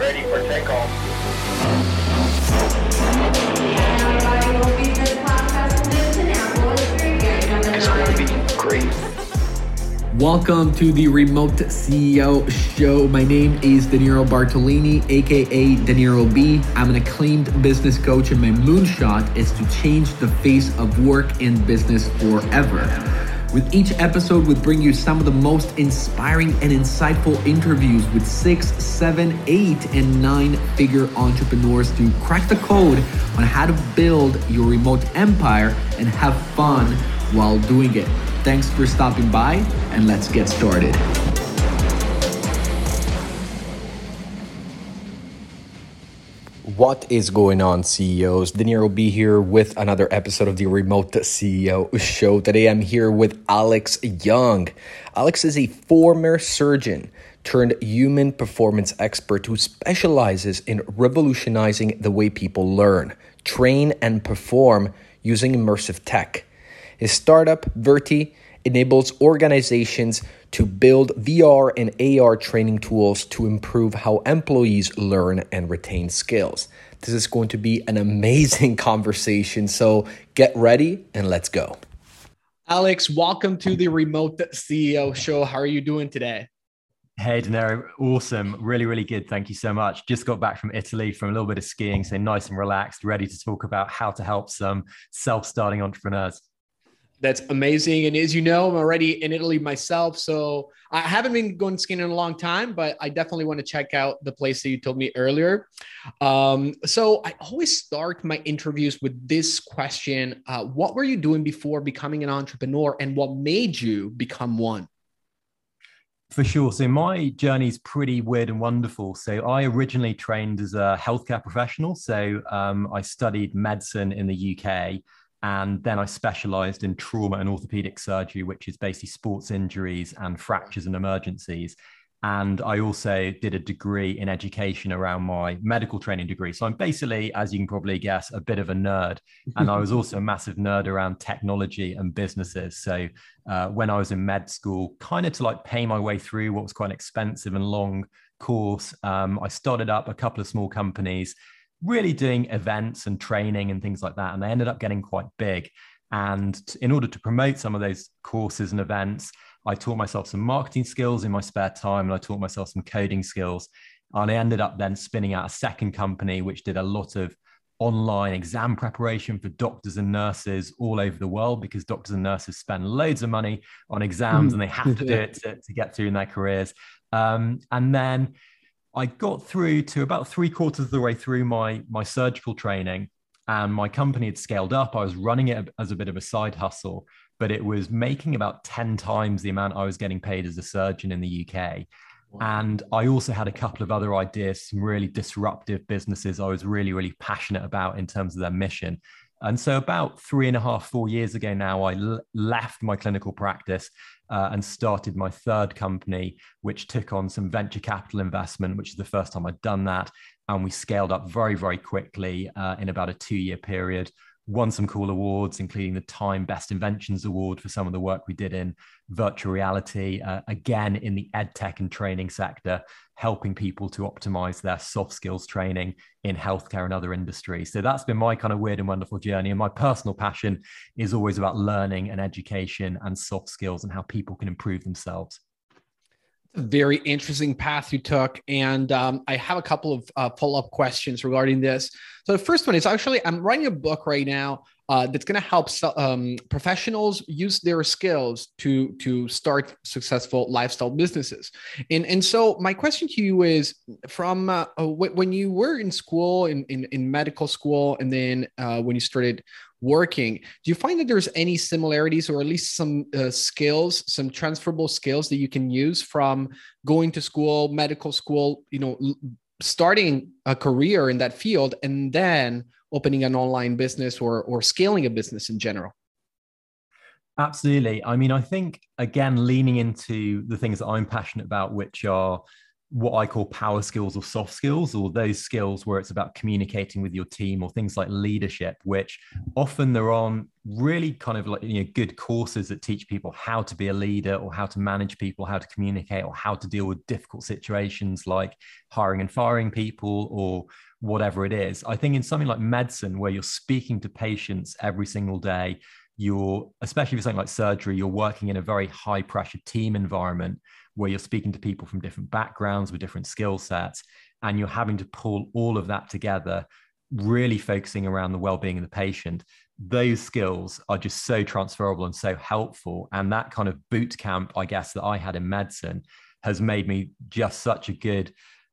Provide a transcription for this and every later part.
ready for takeoff. Great. Welcome to the Remote CEO Show. My name is Danilo Bartolini, aka Danilo B. I'm an acclaimed business coach, and my moonshot is to change the face of work and business forever. With each episode, we bring you some of the most inspiring and insightful interviews with six, seven, eight, and nine figure entrepreneurs to crack the code on how to build your remote empire and have fun while doing it. Thanks for stopping by, and let's get started. What is going on, CEOs? Danilo B here with another episode of the Remote CEO Show. Today I'm here with Alex Young. Alex is a former surgeon turned human performance expert who specializes in revolutionizing the way people learn, train, and perform using immersive tech. His startup, Virti, enables organizations to build VR and AR training tools to improve how employees learn and retain skills. This is going to be an amazing conversation. So get ready and let's go. Alex, welcome to the Remote CEO Show. How are you doing today? Hey, Danilo, awesome. Really, really good. Thank you so much. Just got back from Italy from a little bit of skiing, so nice and relaxed, ready to talk about how to help some self starting entrepreneurs. That's amazing. And as you know, I'm already in Italy myself. So I haven't been going skiing in a long time, but I definitely want to check out the place that you told me earlier. Um, so I always start my interviews with this question uh, What were you doing before becoming an entrepreneur, and what made you become one? For sure. So my journey is pretty weird and wonderful. So I originally trained as a healthcare professional. So um, I studied medicine in the UK and then I specialized in trauma and orthopedic surgery, which is basically sports injuries and fractures and emergencies. And I also did a degree in education around my medical training degree. So I'm basically, as you can probably guess, a bit of a nerd. And I was also a massive nerd around technology and businesses. So uh, when I was in med school, kind of to like pay my way through what was quite an expensive and long course, um, I started up a couple of small companies really doing events and training and things like that. And they ended up getting quite big. And in order to promote some of those courses and events, I taught myself some marketing skills in my spare time and I taught myself some coding skills. And I ended up then spinning out a second company, which did a lot of online exam preparation for doctors and nurses all over the world because doctors and nurses spend loads of money on exams mm. and they have to do it to, to get through in their careers. Um, and then I got through to about three quarters of the way through my my surgical training, and my company had scaled up. I was running it as a bit of a side hustle, but it was making about ten times the amount I was getting paid as a surgeon in the UK. And I also had a couple of other ideas, some really disruptive businesses I was really, really passionate about in terms of their mission. And so, about three and a half, four years ago now, I l- left my clinical practice uh, and started my third company, which took on some venture capital investment, which is the first time I'd done that. And we scaled up very, very quickly uh, in about a two year period won some cool awards, including the Time Best Inventions Award for some of the work we did in virtual reality, uh, again in the ed tech and training sector, helping people to optimize their soft skills training in healthcare and other industries. So that's been my kind of weird and wonderful journey. And my personal passion is always about learning and education and soft skills and how people can improve themselves very interesting path you took and um, i have a couple of uh, follow-up questions regarding this so the first one is actually i'm writing a book right now uh, that's going to help um, professionals use their skills to to start successful lifestyle businesses. And and so my question to you is from uh, uh when you were in school in, in, in medical school and then uh, when you started working do you find that there's any similarities or at least some uh, skills some transferable skills that you can use from going to school medical school you know starting a career in that field and then opening an online business or or scaling a business in general? Absolutely. I mean i think again leaning into the things that i'm passionate about which are what I call power skills or soft skills, or those skills where it's about communicating with your team or things like leadership, which often there aren't really kind of like you know good courses that teach people how to be a leader or how to manage people, how to communicate, or how to deal with difficult situations like hiring and firing people or whatever it is. I think in something like medicine, where you're speaking to patients every single day, you're especially for something like surgery, you're working in a very high pressure team environment where you're speaking to people from different backgrounds with different skill sets, and you're having to pull all of that together, really focusing around the well-being of the patient. Those skills are just so transferable and so helpful. And that kind of boot camp, I guess, that I had in medicine has made me just such a good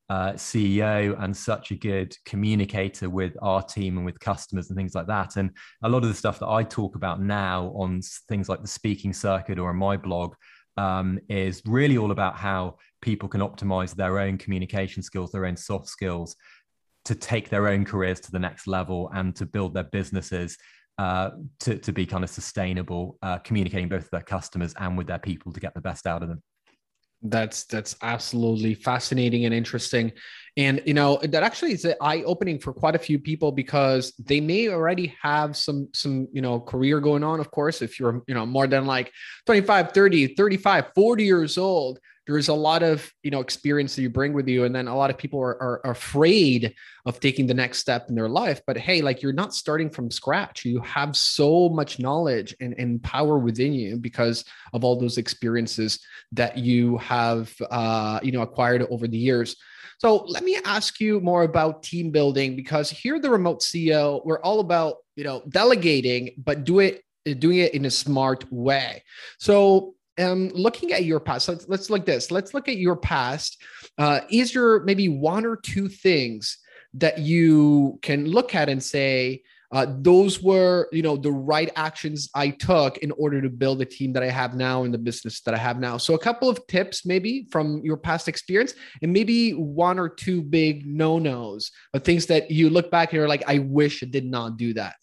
uh, CEO and such a good communicator with our team and with customers and things like that. And a lot of the stuff that I talk about now on things like the speaking circuit or on my blog um, is really all about how people can optimize their own communication skills, their own soft skills to take their own careers to the next level and to build their businesses uh, to, to be kind of sustainable, uh, communicating both with their customers and with their people to get the best out of them. That's that's absolutely fascinating and interesting, and you know that actually is eye opening for quite a few people because they may already have some some you know career going on. Of course, if you're you know more than like 25, 30, 35, 40 years old, there's a lot of you know experience that you bring with you. And then a lot of people are, are, afraid of taking the next step in their life. But hey like you're not starting from scratch. You have so much knowledge and, and power within you because of all those experiences that you have uh, you know acquired over the years so let me ask you more about team building because here the remote ceo we're all about you know delegating but do it doing it in a smart way so um, looking at your past, let's, let's look this. Let's look at your past. Uh, is there maybe one or two things that you can look at and say, uh, those were, you know, the right actions I took in order to build the team that I have now and the business that I have now. So a couple of tips, maybe from your past experience, and maybe one or two big no-nos, but things that you look back and you're like, I wish I did not do that.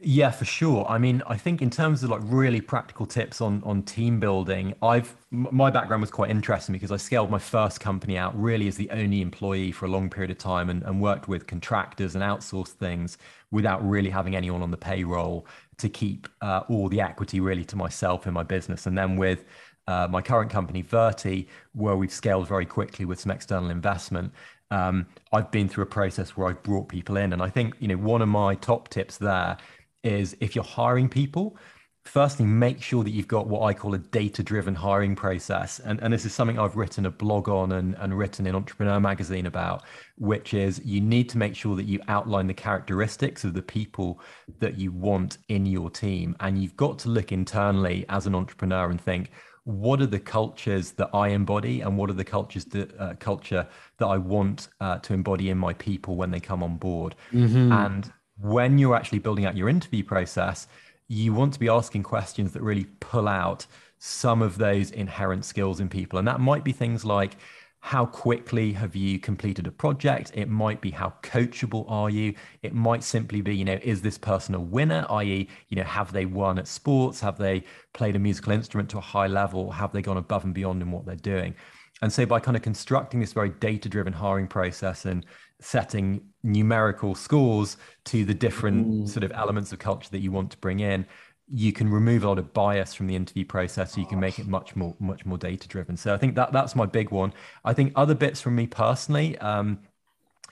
Yeah, for sure. I mean, I think in terms of like really practical tips on on team building, I've my background was quite interesting because I scaled my first company out really as the only employee for a long period of time and, and worked with contractors and outsourced things without really having anyone on the payroll to keep uh, all the equity really to myself in my business. And then with uh, my current company, Virti, where we've scaled very quickly with some external investment, um, I've been through a process where I've brought people in. And I think, you know, one of my top tips there is if you're hiring people, firstly, make sure that you've got what I call a data driven hiring process. And, and this is something I've written a blog on and, and written in Entrepreneur Magazine about, which is you need to make sure that you outline the characteristics of the people that you want in your team. And you've got to look internally as an entrepreneur and think, what are the cultures that I embody and what are the cultures that uh, culture that I want uh, to embody in my people when they come on board? Mm-hmm. And when you're actually building out your interview process, you want to be asking questions that really pull out some of those inherent skills in people. And that might be things like, how quickly have you completed a project? It might be how coachable are you? It might simply be, you know, is this person a winner? I.e., you know, have they won at sports? Have they played a musical instrument to a high level? Have they gone above and beyond in what they're doing? And so by kind of constructing this very data-driven hiring process and setting numerical scores to the different mm. sort of elements of culture that you want to bring in you can remove a lot of bias from the interview process so you can make it much more much more data driven so i think that that's my big one i think other bits from me personally um,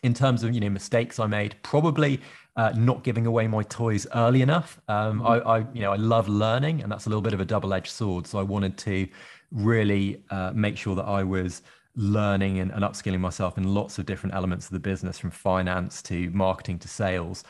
in terms of you know mistakes i made probably uh, not giving away my toys early enough um, mm. I, I you know i love learning and that's a little bit of a double-edged sword so i wanted to really uh, make sure that i was learning and, and upskilling myself in lots of different elements of the business from finance to marketing to sales.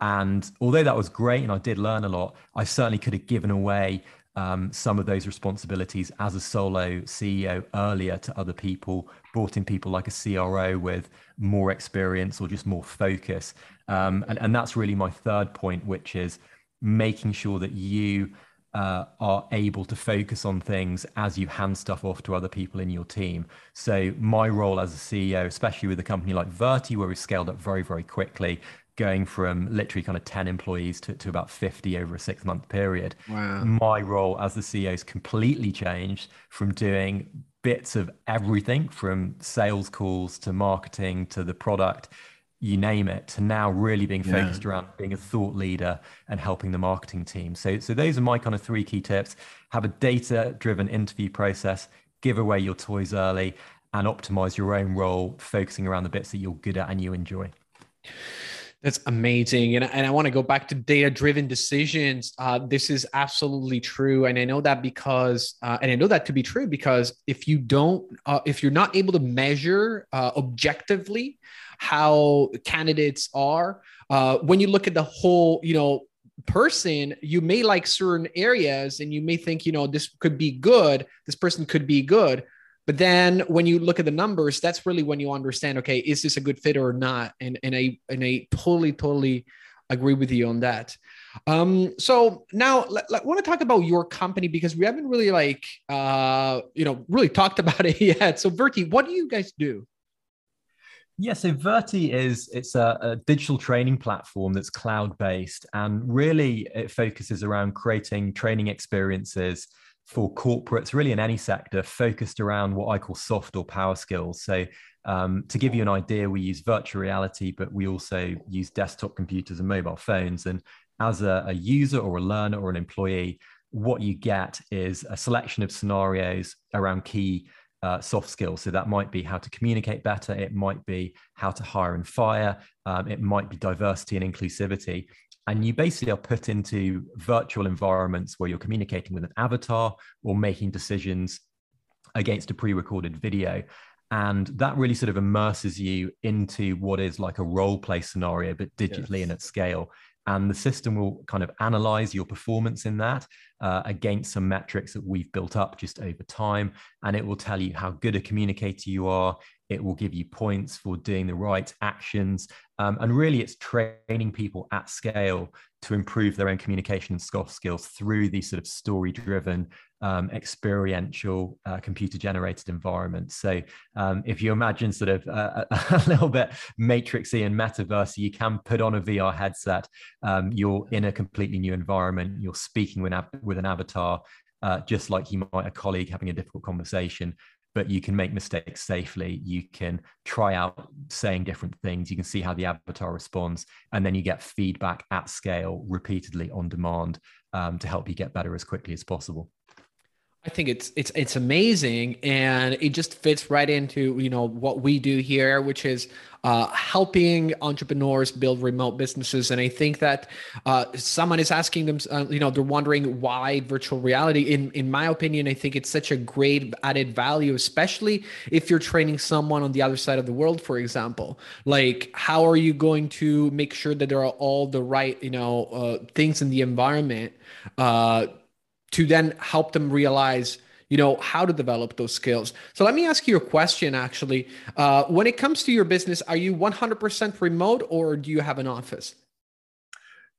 And although that was great and I did learn a lot, I certainly could have given away um, some of those responsibilities as a solo CEO earlier to other people, brought in people like a CRO with more experience or just more focus. Um, and, and that's really my third point, which is making sure that you uh, are able to focus on things as you hand stuff off to other people in your team. So my role as a CEO, especially with a company like Virti, where we scaled up very, very quickly, going from literally kind of 10 employees to, to about 50 over a six month period. Wow. My role as the CEO has completely changed from doing bits of everything from sales calls to marketing to the product you name it to now really being focused yeah. around being a thought leader and helping the marketing team. So so those are my kind of three key tips. Have a data driven interview process give away your toys early and optimize your own role focusing around the bits that you're good at and you enjoy that's amazing. And, and I want to go back to data driven decisions. Uh, this is absolutely true. And I know that because, uh, and I know that to be true because if you don't, uh, if you're not able to measure uh, objectively how candidates are, uh, when you look at the whole, you know, person, you may like certain areas and you may think, you know, this could be good, this person could be good. But then when you look at the numbers, that's really when you understand, okay, is this a good fit or not? And and I and I totally, totally agree with you on that. Um, so now I want to talk about your company because we haven't really like uh, you know, really talked about it yet. So Virti, what do you guys do? Yeah, so Virti is it's a, a digital training platform that's cloud based, and really it focuses around creating training experiences for corporates, really in any sector, focused around what I call soft or power skills. So, um, to give you an idea, we use virtual reality, but we also use desktop computers and mobile phones. And as a, a user or a learner or an employee, what you get is a selection of scenarios around key uh, soft skills. So that might be how to communicate better. It might be how to hire and fire. Um, it might be diversity and inclusivity and you basically are put into virtual environments where you're communicating with an avatar or making decisions against a pre-recorded video and that really sort of immerses you into what is like a role play scenario but digitally yes. and at scale and the system will kind of analyze your performance in that uh, against some metrics that we've built up just over time and it will tell you how good a communicator you are it will give you points for doing the right actions. Um, and really, it's training people at scale to improve their own communication and soft skills through these sort of story driven, um, experiential, uh, computer generated environments. So, um, if you imagine sort of uh, a, little bit matrixy and metaverse, you can put on a VR headset. Um, you're in a completely new environment. You're speaking with, with an avatar. Uh, just like you might a colleague having a difficult conversation but you can make mistakes safely. You can try out saying different things. You can see how the avatar responds, and then you get feedback at scale repeatedly on demand um, to help you get better as quickly as possible. I think it's it's it's amazing, and it just fits right into you know what we do here, which is uh, helping entrepreneurs build remote businesses. And I think that uh, someone is asking them, uh, you know, they're wondering why virtual reality. In in my opinion, I think it's such a great added value, especially if you're training someone on the other side of the world, for example. Like, how are you going to make sure that there are all the right, you know, uh, things in the environment? To then help them realize you know how to develop those skills so let me ask you a question actually uh, when it comes to your business are you 100% remote or do you have an office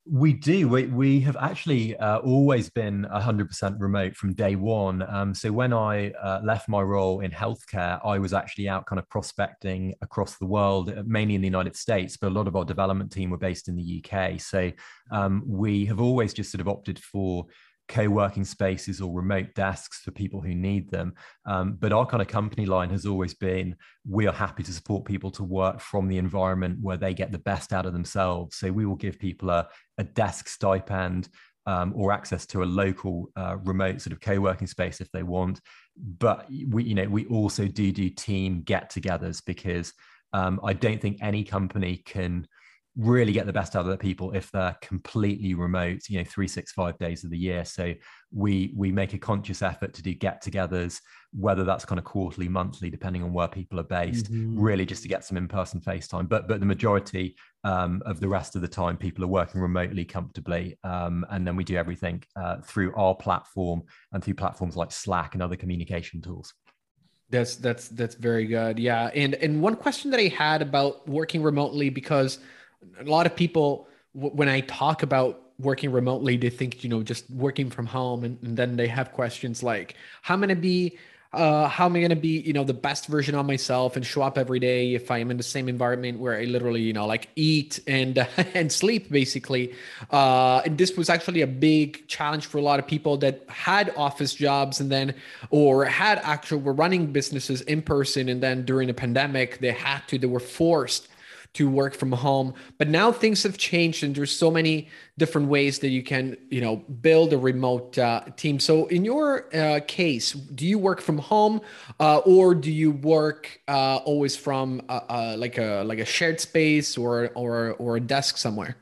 we do. We, we have actually uh, always been 100% remote from day one. Um, so when I uh, left my role in healthcare, I was actually out kind of prospecting across the world, uh, mainly in the United States, but a lot of our development team were based in the UK. So um, we have always just sort of opted for co-working spaces or remote desks for people who need them. Um, but our kind of company line has always been we are happy to support people to work from the environment where they get the best out of themselves. So we will give people a, a desk stipend um, or access to a local uh, remote sort of co-working space if they want. But we you know we also do do team get-togethers because um, i don't think any company can really get the best out of the people if they're completely remote you know three six five days of the year. So we we make a conscious effort to do get-togethers whether that's kind of quarterly monthly depending on where people are based mm-hmm. really just to get some in-person face time but but the majority um, of the rest of the time people are working remotely comfortably um, and then we do everything uh, through our platform and through platforms like slack and other communication tools. That's that's that's very good. Yeah. And and one question that i had about working remotely because a lot of people when i talk about working remotely they think you know just working from home and, and then they have questions like how am i going to be uh, how am I going to be, you know, the best version of myself and show up every day if I am in the same environment where I literally, you know, like eat and and sleep basically. Uh, and this was actually a big challenge for a lot of people that had office jobs and then, or had actual were running businesses in person, and then during the pandemic they had to, they were forced to work from home. But now things have changed and there's so many different ways that you can you know build a remote uh, team. So in your uh, case do you work from home uh, or do you work uh, always from uh, uh, like a like a shared space or or or a desk somewhere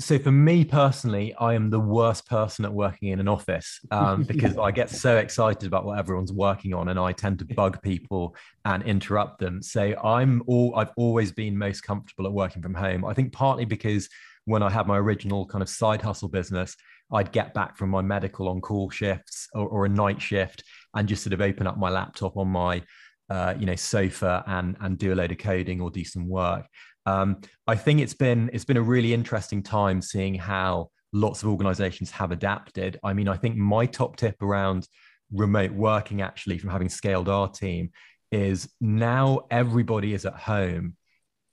so for me personally, I am the worst person at working in an office um, because I get so excited about what everyone's working on, and I tend to bug people and interrupt them. So I'm all I've always been most comfortable at working from home. I think partly because when I had my original kind of side hustle business, I'd get back from my medical on call shifts or, or a night shift and just sort of open up my laptop on my uh, you know sofa and and do a load of coding or do some work um, I think it's been it's been a really interesting time seeing how lots of organizations have adapted. I mean, I think my top tip around remote working actually from having scaled our team is now everybody is at home.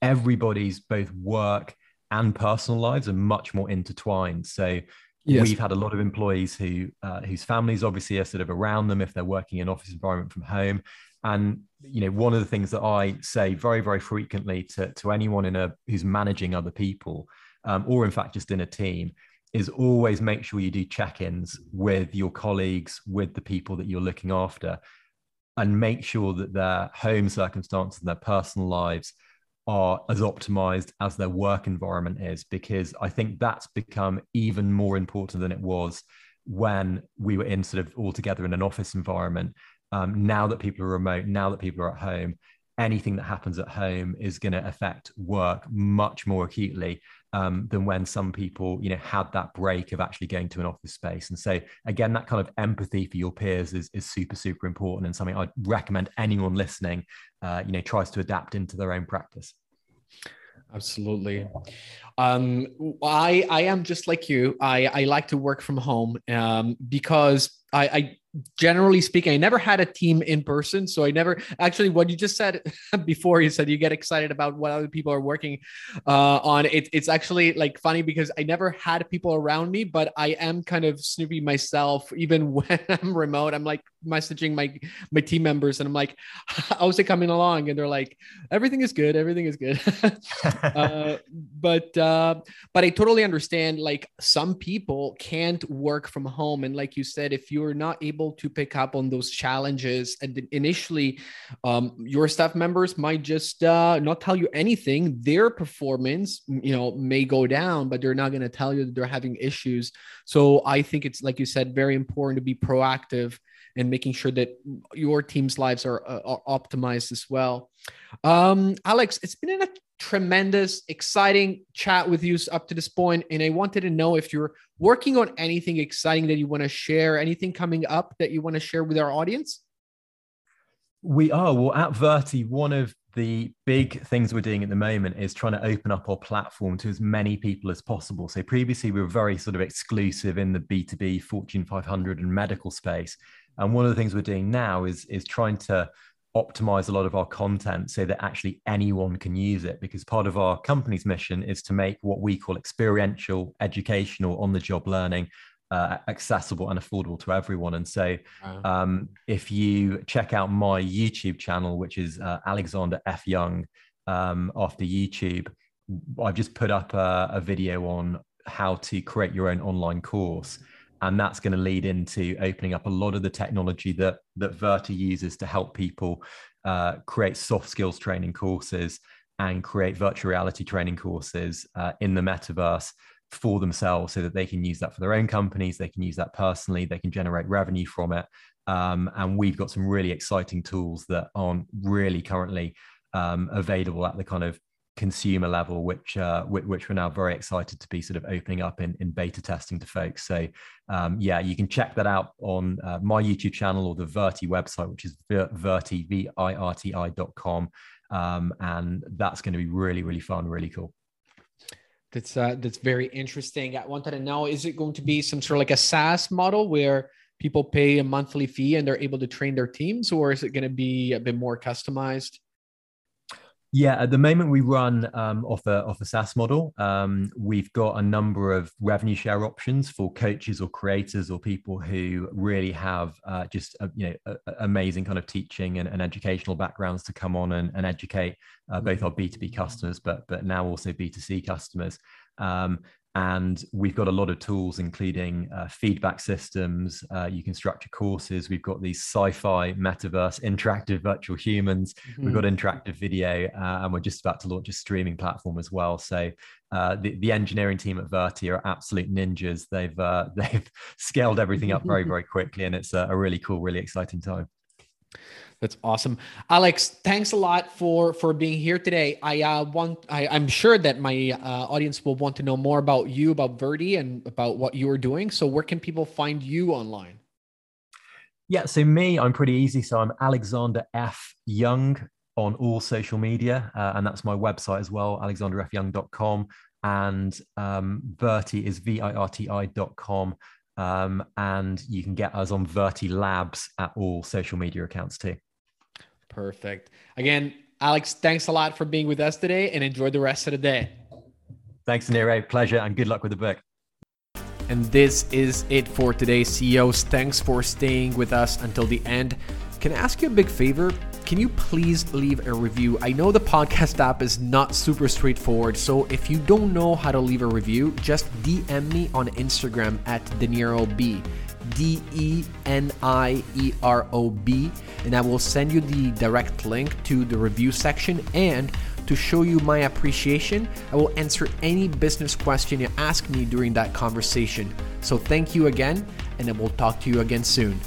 Everybody's both work and personal lives are much more intertwined. So yes. we've had a lot of employees who uh, whose families obviously are sort of around them if they're working in office environment from home, and you know, one of the things that I say very, very frequently to, to anyone in a who's managing other people, um, or in fact just in a team, is always make sure you do check-ins with your colleagues, with the people that you're looking after, and make sure that their home circumstances and their personal lives are as optimized as their work environment is, because I think that's become even more important than it was when we were in sort of all together in an office environment um, now that people are remote, now that people are at home, anything that happens at home is going to affect work much more acutely um, than when some people, you know, had that break of actually going to an office space. And so, again, that kind of empathy for your peers is, is super, super important and something I'd recommend anyone listening, uh, you know, tries to adapt into their own practice. Absolutely. Um, I I am just like you. I I like to work from home um, because I, I generally speaking, I never had a team in person. So I never actually what you just said before you said you get excited about what other people are working uh, on. It, it's actually like funny because I never had people around me, but I am kind of snoopy myself. Even when I'm remote, I'm like messaging my my team members and I'm like, how's it coming along? And they're like, everything is good, everything is good. uh, but uh, but I totally understand. Like some people can't work from home, and like you said, if you're not able able to pick up on those challenges. And initially um, your staff members might just uh, not tell you anything. Their performance you know may go down but they're not going to tell you that they're having issues. So i think it's like you said very important to be proactive and making sure that your team's lives are, uh, are optimized as well. Um, alex it's been a tremendous, exciting chat with you up to this point, and I wanted to know if you're working on anything exciting that you want to share, anything coming up that you want to share with our audience. We are well at Virti. One of the big things we're doing at the moment is trying to open up our platform to as many people as possible. So previously we were very sort of exclusive in the B2B Fortune 500 and medical space. And one of the things we're doing now is, is trying to optimize a lot of our content so that actually anyone can use it because part of our company's mission is to make what we call experiential educational on the job learning uh, accessible and affordable to everyone. And so um, if you check out my youtube channel which is uh, alexander f. Young um, after youtube i've just put up a, a video on how to create your own online course and that's going to lead into opening up a lot of the technology that that Virti uses to help people uh, create soft skills training courses and create virtual reality training courses uh, in the metaverse for themselves so that they can use that for their own companies they can use that personally they can generate revenue from it. Um, and we've got some really exciting tools that aren't really currently um, available at the kind of consumer level, which uh, which we're now very excited to be sort of opening up in, in beta testing to folks. So um, yeah, you can check that out on uh, my YouTube channel or the Virti website, which is Virti v i r t i dot com, um, and that's going to be really really fun, really cool. That's uh, that's very interesting. I wanted to know: is it going to be some sort of like a SaaS model where people pay a monthly fee and they're able to train their teams, or is it going to be a bit more customized? Yeah, at the moment we run um, off a off a SaaS model. Um, we've got a number of revenue share options for coaches or creators or people who really have uh, just uh, you know a, a amazing kind of teaching and, and, educational backgrounds to come on and, and educate uh, both our B two B customers, but but now also B two C customers. Um, and we've got a lot of tools, including uh, feedback systems. Uh, you can structure courses. We've got these sci-fi, metaverse, interactive virtual humans. Mm-hmm. We've got interactive video, uh, and we're just about to launch a streaming platform as well. So uh, the, the engineering team at Virti are absolute ninjas. They've uh, they've scaled everything up very very quickly, and it's a, a really cool, really exciting time. That's awesome, Alex. Thanks a lot for for being here today. I uh, want I, I'm sure that my uh, audience will want to know more about you, about Virti, and about what you are doing. So, where can people find you online? Yeah, so me, I'm pretty easy. So I'm Alexander F Young on all social media, uh, and that's my website as well, alexanderfyoung.com. And um, Virti is v i r t i.com. Um, and you can get us on Virti Labs at all social media accounts too. Perfect. Again, Alex, thanks a lot for being with us today and enjoy the rest of the day. Thanks, Nere. Pleasure and good luck with the book. And this is it for today, CEOs. Thanks for staying with us until the end. Can I ask you a big favor? Can you please leave a review? I know the podcast app is not super straightforward, so if you don't know how to leave a review, just DM me on Instagram at DeNieroB. D E N I E R O B, and I will send you the direct link to the review section. And to show you my appreciation, I will answer any business question you ask me during that conversation. So thank you again, and I will talk to you again soon.